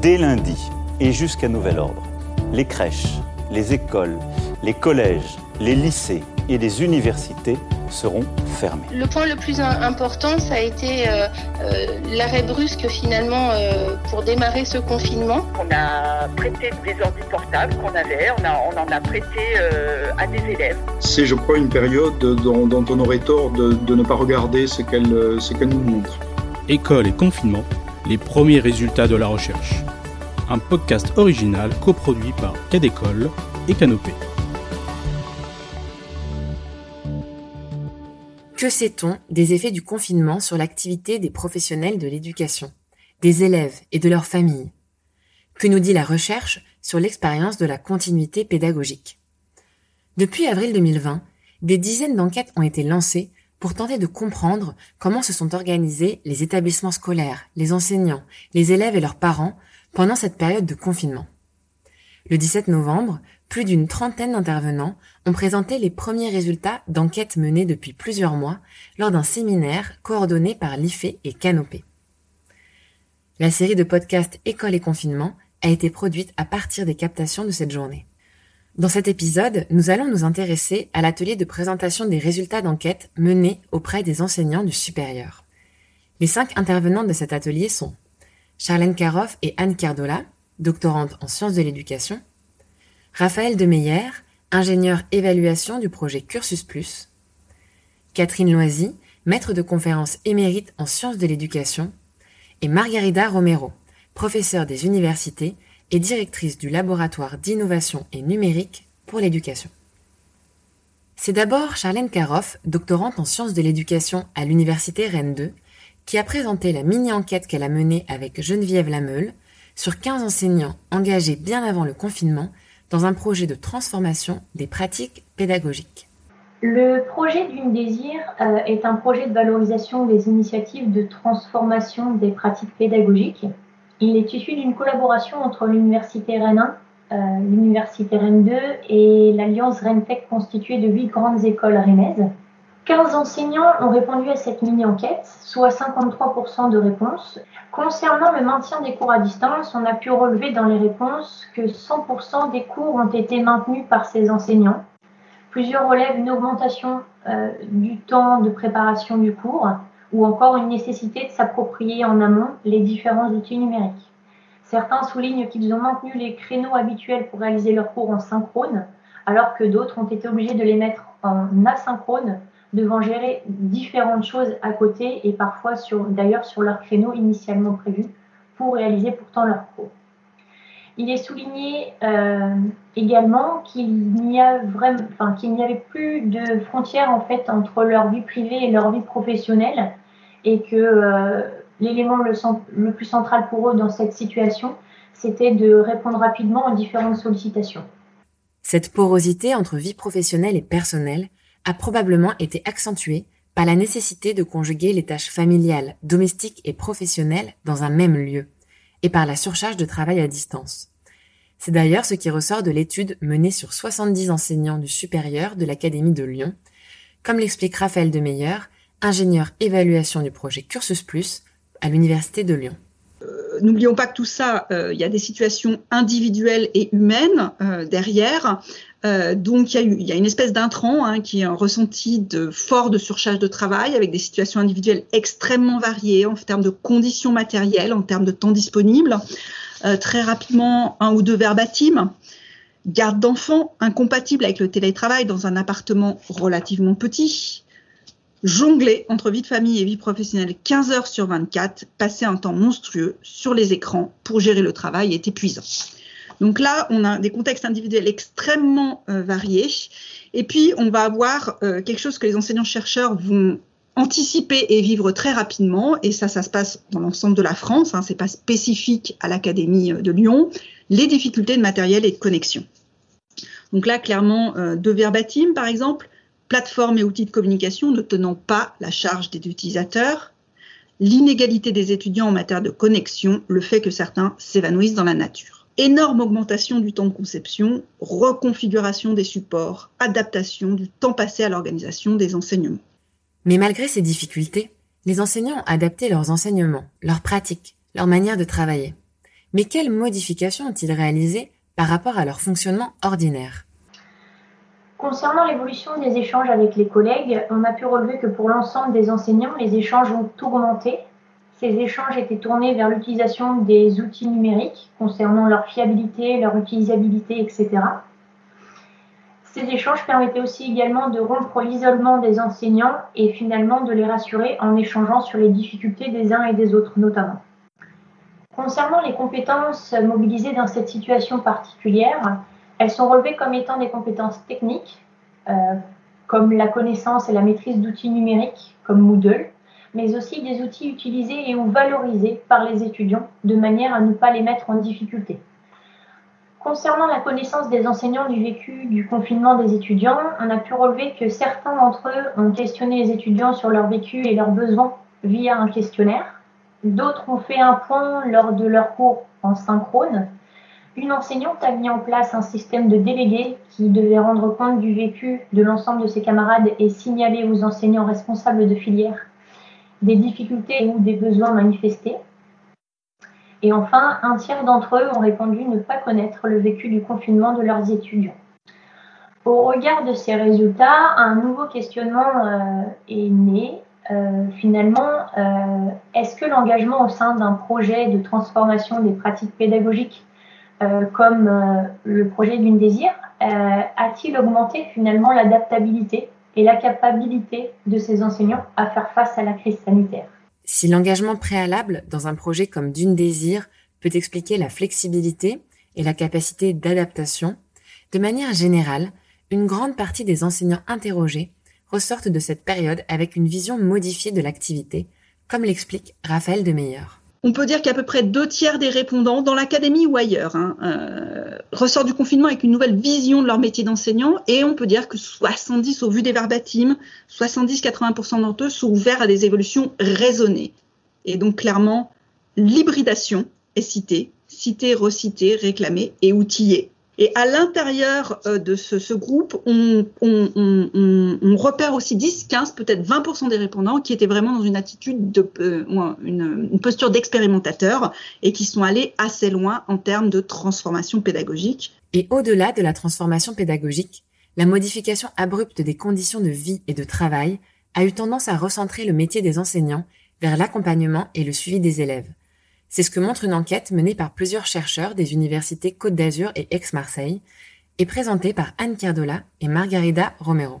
Dès lundi et jusqu'à nouvel ordre, les crèches, les écoles, les collèges, les lycées et les universités seront fermés. Le point le plus important, ça a été euh, euh, l'arrêt brusque finalement euh, pour démarrer ce confinement. On a prêté des ordi portables qu'on avait, on, en a prêté à des élèves. C'est, je crois, une période dont, on aurait tort de, ne pas regarder ce qu'elle, ce qu'elle nous montre. École et confinement, les premiers résultats de la recherche. Un podcast original coproduit par Cadécole et Canopée. Que sait-on des effets du confinement sur l'activité des professionnels de l'éducation, des élèves et de leurs familles? Que nous dit la recherche sur l'expérience de la continuité pédagogique? Depuis avril 2020, des dizaines d'enquêtes ont été lancées pour tenter de comprendre comment se sont organisés les établissements scolaires, les enseignants, les élèves et leurs parents pendant cette période de confinement. Le 17 novembre, plus d'une trentaine d'intervenants ont présenté les premiers résultats d'enquêtes menées depuis plusieurs mois lors d'un séminaire coordonné par l'IFE et Canopé. La série de podcasts École et confinement a été produite à partir des captations de cette journée. Dans cet épisode, nous allons nous intéresser à l'atelier de présentation des résultats d'enquête menés auprès des enseignants du supérieur. Les cinq intervenants de cet atelier sont Charlène Karoff et Anne Cardola, doctorante en sciences de l'éducation, Raphaël Demeyer, ingénieur évaluation du projet Cursus Plus, Catherine Loisy, maître de conférence émérite en sciences de l'éducation, et Margarida Romero, professeure des universités et directrice du laboratoire d'innovation et numérique pour l'éducation. C'est d'abord Charlène Karoff, doctorante en sciences de l'éducation à l'université Rennes 2, qui a présenté la mini-enquête qu'elle a menée avec Geneviève Lameule sur 15 enseignants engagés bien avant le confinement dans un projet de transformation des pratiques pédagogiques. Le projet d'une désir euh, est un projet de valorisation des initiatives de transformation des pratiques pédagogiques. Il est issu d'une collaboration entre l'Université Rennes 1, euh, l'Université Rennes 2 et l'Alliance Rennes Tech constituée de huit grandes écoles rennaises. 15 enseignants ont répondu à cette mini-enquête, soit 53% de réponses. Concernant le maintien des cours à distance, on a pu relever dans les réponses que 100% des cours ont été maintenus par ces enseignants. Plusieurs relèvent une augmentation euh, du temps de préparation du cours ou encore une nécessité de s'approprier en amont les différents outils numériques. Certains soulignent qu'ils ont maintenu les créneaux habituels pour réaliser leurs cours en synchrone, alors que d'autres ont été obligés de les mettre en asynchrone devant gérer différentes choses à côté et parfois d'ailleurs sur leur créneau initialement prévu pour réaliser pourtant leur cours. Il est souligné euh, également qu'il n'y avait plus de frontières en fait entre leur vie privée et leur vie professionnelle et que euh, l'élément le, le plus central pour eux dans cette situation, c'était de répondre rapidement aux différentes sollicitations. Cette porosité entre vie professionnelle et personnelle a probablement été accentuée par la nécessité de conjuguer les tâches familiales, domestiques et professionnelles dans un même lieu, et par la surcharge de travail à distance. C'est d'ailleurs ce qui ressort de l'étude menée sur 70 enseignants du supérieur de l'Académie de Lyon, comme l'explique Raphaël Demeyer, ingénieur évaluation du projet Cursus Plus à l'Université de Lyon. Euh, n'oublions pas que tout ça, euh, il y a des situations individuelles et humaines euh, derrière. donc il y, a une espèce d'intrant hein, qui est un ressenti de fort de surcharge de travail avec des situations individuelles extrêmement variées en termes de conditions matérielles, en termes de temps disponible. très rapidement, un ou deux verbatims garde d'enfants incompatible avec le télétravail dans un appartement relativement petit, Jongler entre vie de famille et vie professionnelle 15 heures sur 24, passer un temps monstrueux sur les écrans pour gérer le travail est épuisant. Donc là, on a des contextes individuels extrêmement euh, variés. Et puis, on va avoir euh, quelque chose que les enseignants-chercheurs vont anticiper et vivre très rapidement. Et ça, ça se passe dans l'ensemble de la France. Hein, c'est pas spécifique à l'Académie euh, de Lyon. Les difficultés de matériel et de connexion. Donc là, clairement, deux verbatims, par exemple plateformes et outils de communication ne tenant pas la charge des utilisateurs, l'inégalité des étudiants en matière de connexion, le fait que certains s'évanouissent dans la nature. Énorme augmentation du temps de conception, reconfiguration des supports, adaptation du temps passé à l'organisation des enseignements. Mais malgré ces difficultés, les enseignants ont adapté leurs enseignements, leurs pratiques, leur manière de travailler. Mais quelles modifications ont-ils réalisées par rapport à leur fonctionnement ordinaire? Concernant l'évolution des échanges avec les collègues, on a pu relever que pour l'ensemble des enseignants, les échanges ont augmenté. Ces échanges étaient tournés vers l'utilisation des outils numériques concernant leur fiabilité, leur utilisabilité, etc. Ces échanges permettaient aussi également de rompre l'isolement des enseignants et finalement de les rassurer en échangeant sur les difficultés des uns et des autres notamment. Concernant les compétences mobilisées dans cette situation particulière, elles sont relevées comme étant des compétences techniques, euh, comme la connaissance et la maîtrise d'outils numériques, comme Moodle, mais aussi des outils utilisés et ou valorisés par les étudiants de manière à ne pas les mettre en difficulté. Concernant la connaissance des enseignants du vécu du confinement des étudiants, on a pu relever que certains d'entre eux ont questionné les étudiants sur leur vécu et leurs besoins via un questionnaire. D'autres ont fait un point lors de leur cours en synchrone. Une enseignante a mis en place un système de délégués qui devait rendre compte du vécu de l'ensemble de ses camarades et signaler aux enseignants responsables de filière des difficultés ou des besoins manifestés. Et enfin, un tiers d'entre eux ont répondu ne pas connaître le vécu du confinement de leurs étudiants. Au regard de ces résultats, un nouveau questionnement euh, est né euh, finalement, euh, est-ce que l'engagement au sein d'un projet de transformation des pratiques pédagogiques euh, comme le projet d'une désir a-t-il augmenté finalement l'adaptabilité et la capacité de ces enseignants à faire face à la crise sanitaire? Si l'engagement préalable dans un projet comme d'une désir peut expliquer la flexibilité et la capacité d'adaptation, de manière générale, une grande partie des enseignants interrogés ressortent de cette période avec une vision modifiée de l'activité, comme l'explique Raphaël Demeyer. On peut dire qu'à peu près deux tiers des répondants, dans l'académie ou ailleurs, hein, euh, ressortent du confinement avec une nouvelle vision de leur métier d'enseignant et on peut dire que 70, au vu des verbatims, 70-80% d'entre eux sont ouverts à des évolutions raisonnées. Et donc clairement, l'hybridation est citée, citée, recitée, réclamée et outillée. Et à l'intérieur euh, de ce, groupe, on, repère aussi 10, 15, peut-être 20% des répondants qui étaient vraiment dans une attitude de euh, une, une, posture d'expérimentateur et qui sont allés assez loin en termes de transformation pédagogique. Et au-delà de la transformation pédagogique, la modification abrupte des conditions de vie et de travail a eu tendance à recentrer le métier des enseignants vers l'accompagnement et le suivi des élèves. C'est ce que montre une enquête menée par plusieurs chercheurs des universités Côte d'Azur et Aix-Marseille et présentée par Anne Cardola et Margarida Romero.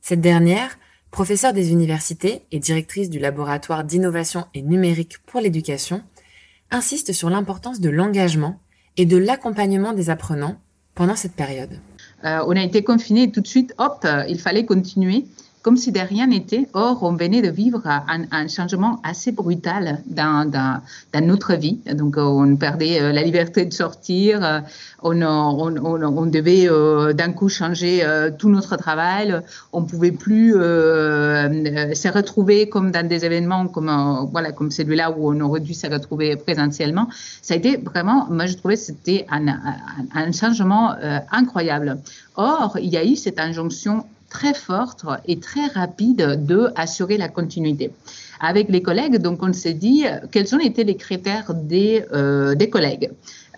Cette dernière, professeure des universités et directrice du laboratoire d'innovation et numérique pour l'éducation, insiste sur l'importance de l'engagement et de l'accompagnement des apprenants pendant cette période. Euh, on a été confinés tout de suite, hop, il fallait continuer comme si de rien n'était. Or, on venait de vivre un, changement assez brutal dans, notre vie. Donc, on perdait euh, la liberté de sortir, euh, on, devait euh, d'un coup changer tout notre travail, on pouvait plus se retrouver comme dans des événements comme, celui-là où on aurait dû se retrouver présentiellement. Ça a été vraiment, moi je trouvais c'était un, un, un, changement incroyable. Or, il y a eu cette injonction très forte et très rapide de assurer la continuité. Avec les collègues, donc on s'est dit quels ont été les critères des, euh, des collègues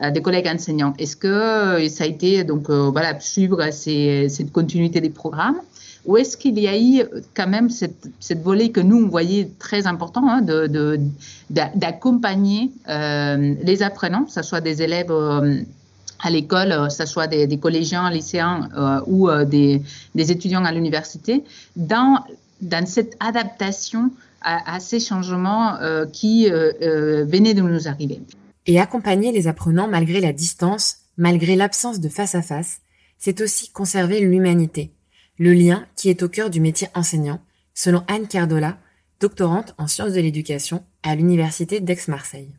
euh, des collègues enseignants? Est-ce que ça a été donc euh, voilà suivre cette continuité des programmes? Ou est-ce qu'il y a eu quand même cette, cette volet que nous on voyait très important hein, de, d'accompagner les apprenants, que ce soit des élèves à l'école, euh, que ce soit des, des collégiens, lycéens euh, ou euh, des, des, étudiants à l'université, dans, dans cette adaptation à, à ces changements qui venaient de nous arriver. Et accompagner les apprenants malgré la distance, malgré l'absence de face à face, c'est aussi conserver l'humanité, le lien qui est au cœur du métier enseignant, selon Anne Cardola, doctorante en sciences de l'éducation à l'université d'Aix-Marseille.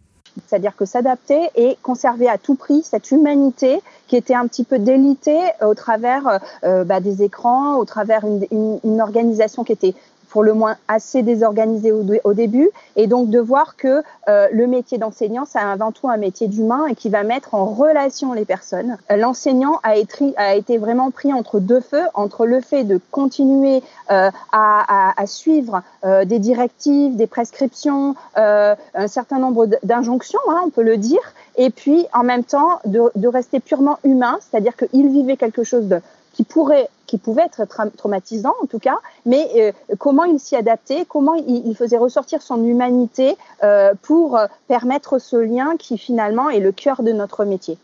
C'est-à-dire que s'adapter et conserver à tout prix cette humanité qui était un petit peu délitée au travers euh, bah, des écrans, au travers une, une, une, organisation qui était pour le moins assez désorganisé au, début, et donc de voir que euh, le métier d'enseignant, c'est avant tout un métier d'humain et qui va mettre en relation les personnes. L'enseignant a a été vraiment pris entre deux feux, entre le fait de continuer euh, à, à, à, suivre euh, des directives, des prescriptions, euh, un certain nombre d'injonctions, hein, on peut le dire, et puis en même temps de, de rester purement humain, c'est-à-dire qu'il vivait quelque chose de qui pourrait, qui pouvait être traumatisant en tout cas, mais euh, comment il s'y adaptait, comment il, faisait ressortir son humanité euh, pour euh, permettre ce lien qui finalement est le cœur de notre métier.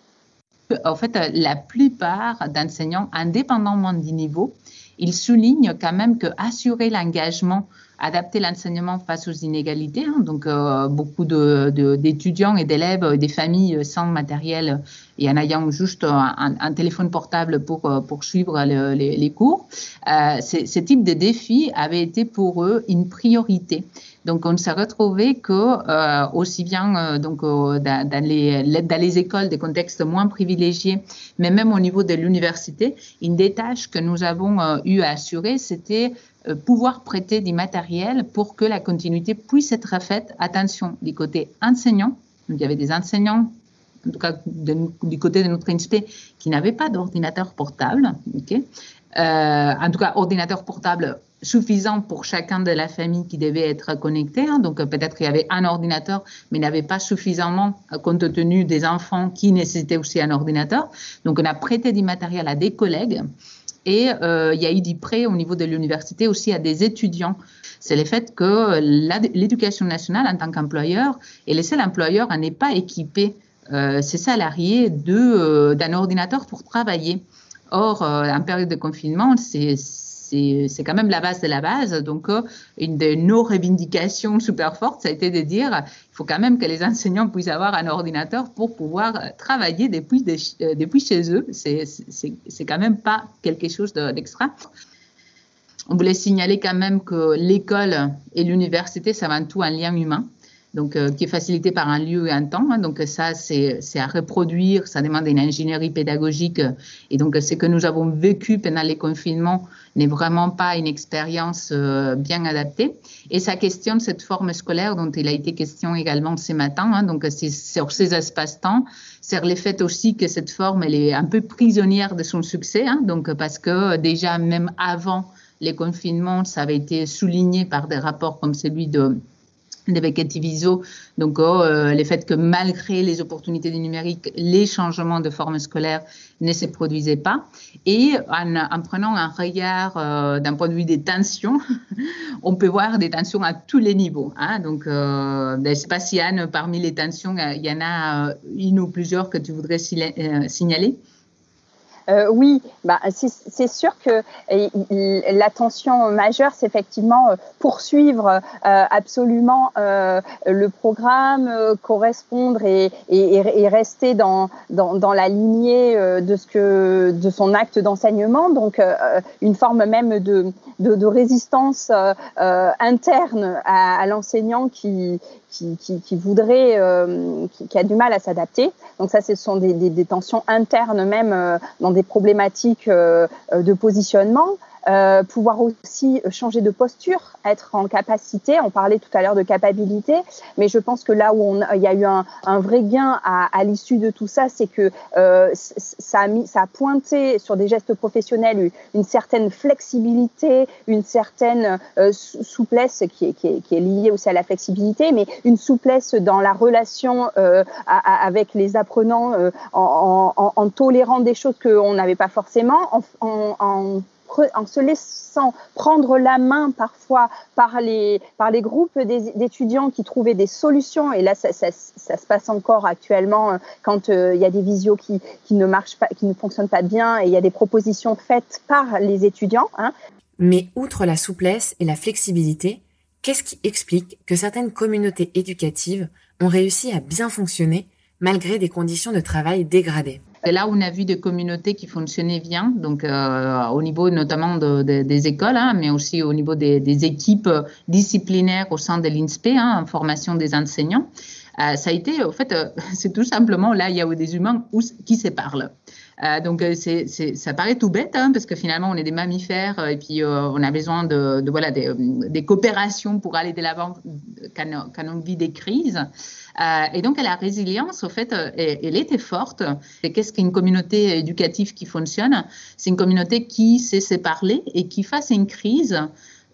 En fait, la plupart d'enseignants, indépendamment du niveau, ils soulignent quand même que assurer l'engagement adapter l'enseignement face aux inégalités. Hein. donc, euh, beaucoup d'étudiants de, et d'élèves, euh, des familles sans matériel et en ayant juste un, téléphone portable pour euh, poursuivre les, les, cours. Euh, ce type de défi avait été pour eux une priorité. Donc, on s'est retrouvé que euh, aussi bien euh, donc dans, les, dans les écoles des contextes moins privilégiés, mais même au niveau de l'université, une des tâches que nous avons eu à assurer, c'était pouvoir prêter du matériel pour que la continuité puisse être faite. Attention, du côté enseignant, il y avait des enseignants en tout cas du côté de notre INSPE, qui n'avaient pas d'ordinateur portable. Euh, en tout cas, ordinateur portable suffisant pour chacun de la famille qui devait être connecté. Hein. Donc peut-être qu'il y avait un ordinateur, mais il n'y avait pas suffisamment euh, compte tenu des enfants qui nécessitaient aussi un ordinateur. Donc on a prêté du matériel à des collègues et euh, il y a eu du prêt au niveau de l'université aussi à des étudiants. C'est le fait que l'éducation nationale en tant qu'employeur est le seul employeur à n'est pas équipé euh, ses salariés euh, d'un ordinateur pour travailler. Or, euh, en période de confinement, c'est c'est quand même la base de la base. Donc, euh, une de nos revendications super fortes, ça a été de dire il faut quand même que les enseignants puissent avoir un ordinateur pour pouvoir travailler depuis, euh, depuis chez eux. C'est quand même pas quelque chose d'extra. On voulait signaler quand même que l'école et l'université, c'est avant tout un lien humain donc euh, qui est facilité par un lieu et un temps. Hein. donc ça, c'est à reproduire, ça demande une ingénierie pédagogique. Et donc ce que nous avons vécu pendant les confinements n'est vraiment pas une expérience euh, bien adaptée. Et ça questionne cette forme scolaire dont il a été question également ce matin. Hein. donc c'est sur ces espaces-temps, c'est le fait aussi que cette forme, elle est un peu prisonnière de son succès. Hein. donc parce que déjà même avant les confinements, ça avait été souligné par des rapports comme celui de de Viso, donc oh, euh, le fait que malgré les opportunités du numérique, les changements de forme scolaire ne se produisaient pas. Et en, prenant un regard euh, d'un point de vue des tensions, on peut voir des tensions à tous les niveaux. Hein. Donc, euh, ben, je ne sais pas si Anne, parmi les tensions, il y en a une ou plusieurs que tu voudrais signaler? Euh, oui, bah, c'est sûr que l'attention majeure, c'est effectivement euh, poursuivre euh, absolument euh, le programme, euh, correspondre et, et, et rester dans, dans, dans, la lignée de, ce que, de son acte d'enseignement. Donc, une forme même de, de, de résistance interne à, à l'enseignant qui, qui, voudrait, qui, qui, a du mal à s'adapter. Donc ça, ce sont des, tensions internes même dans des problématiques euh, de positionnement. Euh, pouvoir aussi changer de posture, être en capacité. On parlait tout à l'heure de capacité, mais je pense que là où il y a eu un, un vrai gain à, à l'issue de tout ça, c'est que euh, ça, a mis, ça a pointé sur des gestes professionnels une certaine flexibilité, une certaine euh, souplesse qui est, qui, est, qui est, liée aussi à la flexibilité, mais une souplesse dans la relation euh, avec les apprenants euh, en, en, en, tolérant des choses qu'on n'avait pas forcément, en, en se laissant prendre la main parfois par les, par les groupes d'étudiants qui trouvaient des solutions. Et là, ça, se passe encore actuellement euh, quand euh, il y a des visios qui, qui, ne marchent pas, qui ne fonctionnent pas bien et il y a des propositions faites par les étudiants. Hein. Mais outre la souplesse et la flexibilité, qu'est-ce qui explique que certaines communautés éducatives ont réussi à bien fonctionner malgré des conditions de travail dégradées c'est là où on a vu des communautés qui fonctionnaient bien, donc euh, au niveau notamment de, de, des écoles, hein, mais aussi au niveau des, équipes disciplinaires au sein de l'INSPE, hein, en formation des enseignants. Euh, ça a été, en fait, euh, c'est tout simplement là, il y a des humains qui se parlent. Euh, donc, c'est, ça paraît tout bête, hein, parce que finalement, on est des mammifères et puis on a besoin de, de voilà, des, des, coopérations pour aller de l'avant quand, quand on vit des crises. Euh, et donc, la résilience, au fait, elle était forte. Et qu'est-ce qu'une communauté éducative qui fonctionne? C'est une communauté qui sait se parler et qui, face à une crise,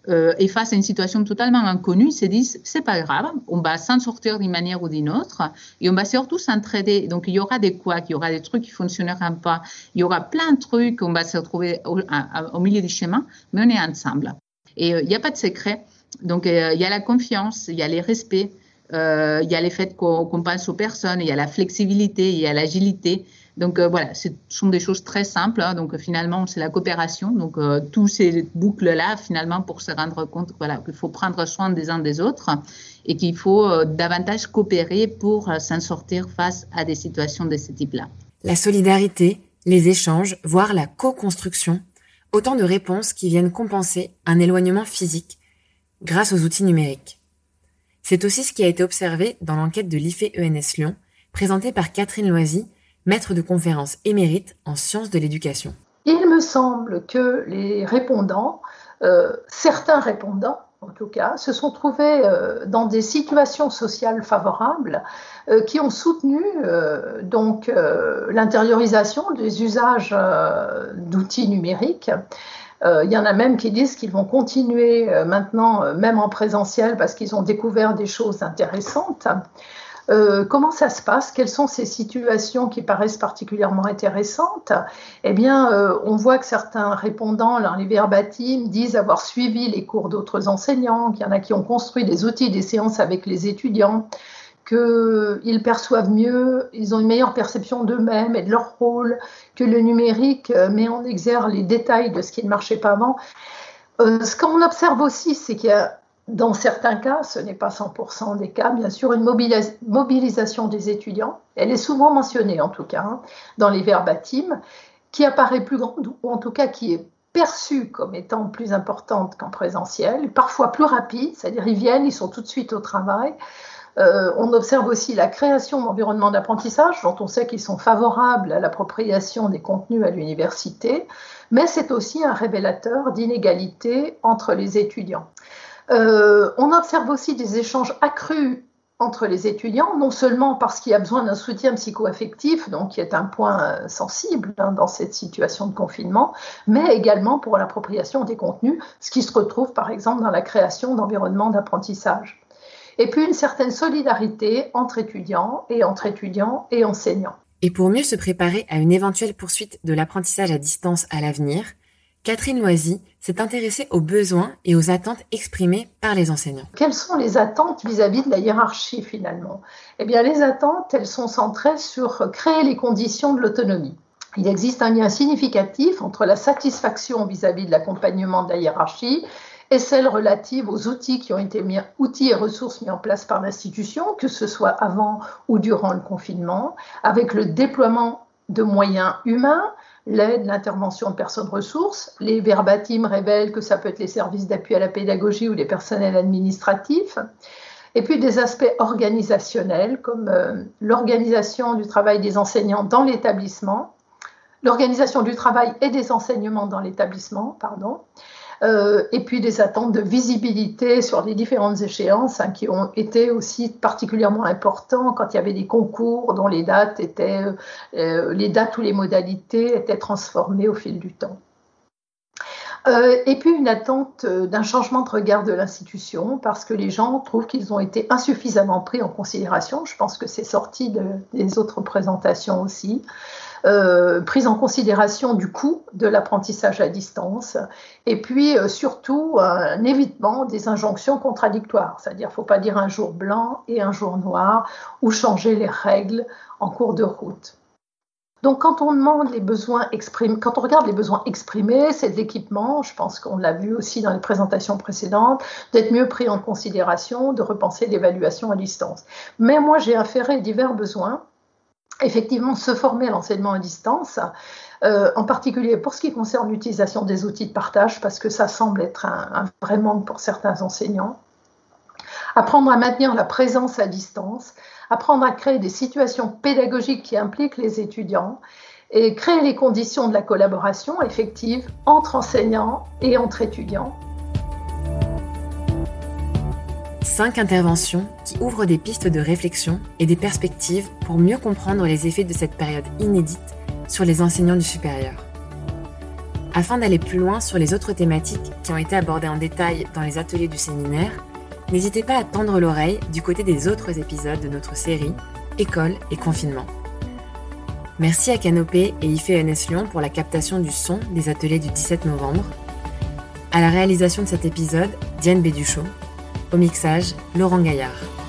euh, et face à une situation totalement inconnue, ils se disent c'est pas grave, on va s'en sortir d'une manière ou d'une autre et on va surtout s'entraider. Donc il y aura des couacs, il y aura des trucs qui fonctionneront pas, il y aura plein de trucs, on va se retrouver au, milieu du chemin, mais on est ensemble. Et euh, il n'y a pas de secret. Donc euh, il y a la confiance, il y a les respects, euh, il y a les faits qu'on pense aux personnes, il y a la flexibilité, il y a l'agilité. Donc euh, voilà, ce sont des choses très simples. Hein. donc finalement, c'est la coopération. Donc euh, tous ces boucles-là, finalement, pour se rendre compte voilà, qu'il faut prendre soin des uns des autres et qu'il faut euh, davantage coopérer pour s'en sortir face à des situations de ce type-là. La solidarité, les échanges, voire la co-construction, autant de réponses qui viennent compenser un éloignement physique grâce aux outils numériques. C'est aussi ce qui a été observé dans l'enquête de l'IFE ENS Lyon, présentée par Catherine Loisy, maître de conférence émérite en sciences de l'éducation. Il me semble que les répondants, euh, certains répondants en tout cas, se sont trouvés euh, dans des situations sociales favorables euh, qui ont soutenu donc l'intériorisation des usages d'outils numériques. Il y en a même qui disent qu'ils vont continuer maintenant, même en présentiel, parce qu'ils ont découvert des choses intéressantes. Euh, comment ça se passe? Quelles sont ces situations qui paraissent particulièrement intéressantes? Eh bien, euh, on voit que certains répondants dans les verbatims disent avoir suivi les cours d'autres enseignants, qu'il y en a qui ont construit des outils, des séances avec les étudiants, qu'ils perçoivent mieux, ils ont une meilleure perception d'eux-mêmes et de leur rôle, que le numérique euh, met en exergue les détails de ce qui ne marchait pas avant. ce qu'on observe aussi, c'est qu'il y a dans certains cas, ce n'est pas 100% des cas, bien sûr, une mobilisation des étudiants, elle est souvent mentionnée en tout cas hein, dans les verbatims, qui apparaît plus grande, ou en tout cas qui est perçue comme étant plus importante qu'en présentiel, parfois plus rapide, c'est-à-dire ils viennent, ils sont tout de suite au travail. Euh, on observe aussi la création d'environnements d'apprentissage dont on sait qu'ils sont favorables à l'appropriation des contenus à l'université, mais c'est aussi un révélateur d'inégalité entre les étudiants. Euh, on observe aussi des échanges accrus entre les étudiants, non seulement parce qu'il y a besoin d'un soutien psychoaffectif, donc qui est un point euh, sensible hein, dans cette situation de confinement, mais également pour l'appropriation des contenus, ce qui se retrouve par exemple dans la création d'environnements d'apprentissage. Et puis une certaine solidarité entre étudiants et entre étudiants et enseignants. Et pour mieux se préparer à une éventuelle poursuite de l'apprentissage à distance à l'avenir, Catherine Loisy s'est intéressée aux besoins et aux attentes exprimées par les enseignants. Quelles sont les attentes vis-à-vis de la hiérarchie finalement? Eh bien, les attentes, elles sont centrées sur créer les conditions de l'autonomie. Il existe un lien significatif entre la satisfaction vis-à-vis de l'accompagnement de la hiérarchie et celle relative aux outils qui ont été mis, outils et ressources mis en place par l'institution, que ce soit avant ou durant le confinement, avec le déploiement de moyens humains, l'aide, l'intervention de personnes ressources. Les verbatims révèlent que ça peut être les services d'appui à la pédagogie ou les personnels administratifs. Et puis des aspects organisationnels comme euh, l'organisation du travail des enseignants dans l'établissement, l'organisation du travail et des enseignements dans l'établissement, pardon, euh, et puis des attentes de visibilité sur les différentes échéances hein, qui ont été aussi particulièrement importantes quand il y avait des concours dont les dates étaient, euh, les dates ou les modalités étaient transformées au fil du temps. Euh, et puis une attente d'un changement de regard de l'institution parce que les gens trouvent qu'ils ont été insuffisamment pris en considération. Je pense que c'est sorti des autres présentations aussi. Euh, prise en considération du coût de l'apprentissage à distance, et puis euh, surtout un évitement des injonctions contradictoires, c'est-à-dire ne faut pas dire un jour blanc et un jour noir, ou changer les règles en cours de route. Donc, quand on quand on regarde les besoins exprimés, c'est de l'équipement, je pense qu'on l'a vu aussi dans les présentations précédentes, d'être mieux pris en considération, de repenser l'évaluation à distance. Mais moi, j'ai inféré divers besoins effectivement se former à l'enseignement à distance, euh, en particulier pour ce qui concerne l'utilisation des outils de partage, parce que ça semble être un, vrai manque pour certains enseignants. Apprendre à maintenir la présence à distance, apprendre à créer des situations pédagogiques qui impliquent les étudiants, et créer les conditions de la collaboration effective entre enseignants et entre étudiants. Cinq interventions qui ouvrent des pistes de réflexion et des perspectives pour mieux comprendre les effets de cette période inédite sur les enseignants du supérieur. Afin d'aller plus loin sur les autres thématiques qui ont été abordées en détail dans les ateliers du séminaire, n'hésitez pas à tendre l'oreille du côté des autres épisodes de notre série École et confinement. Merci à Canopé et IFE Lyon pour la captation du son des ateliers du 17 novembre. À la réalisation de cet épisode, Diane Béduchot. Au mixage, Laurent Gaillard.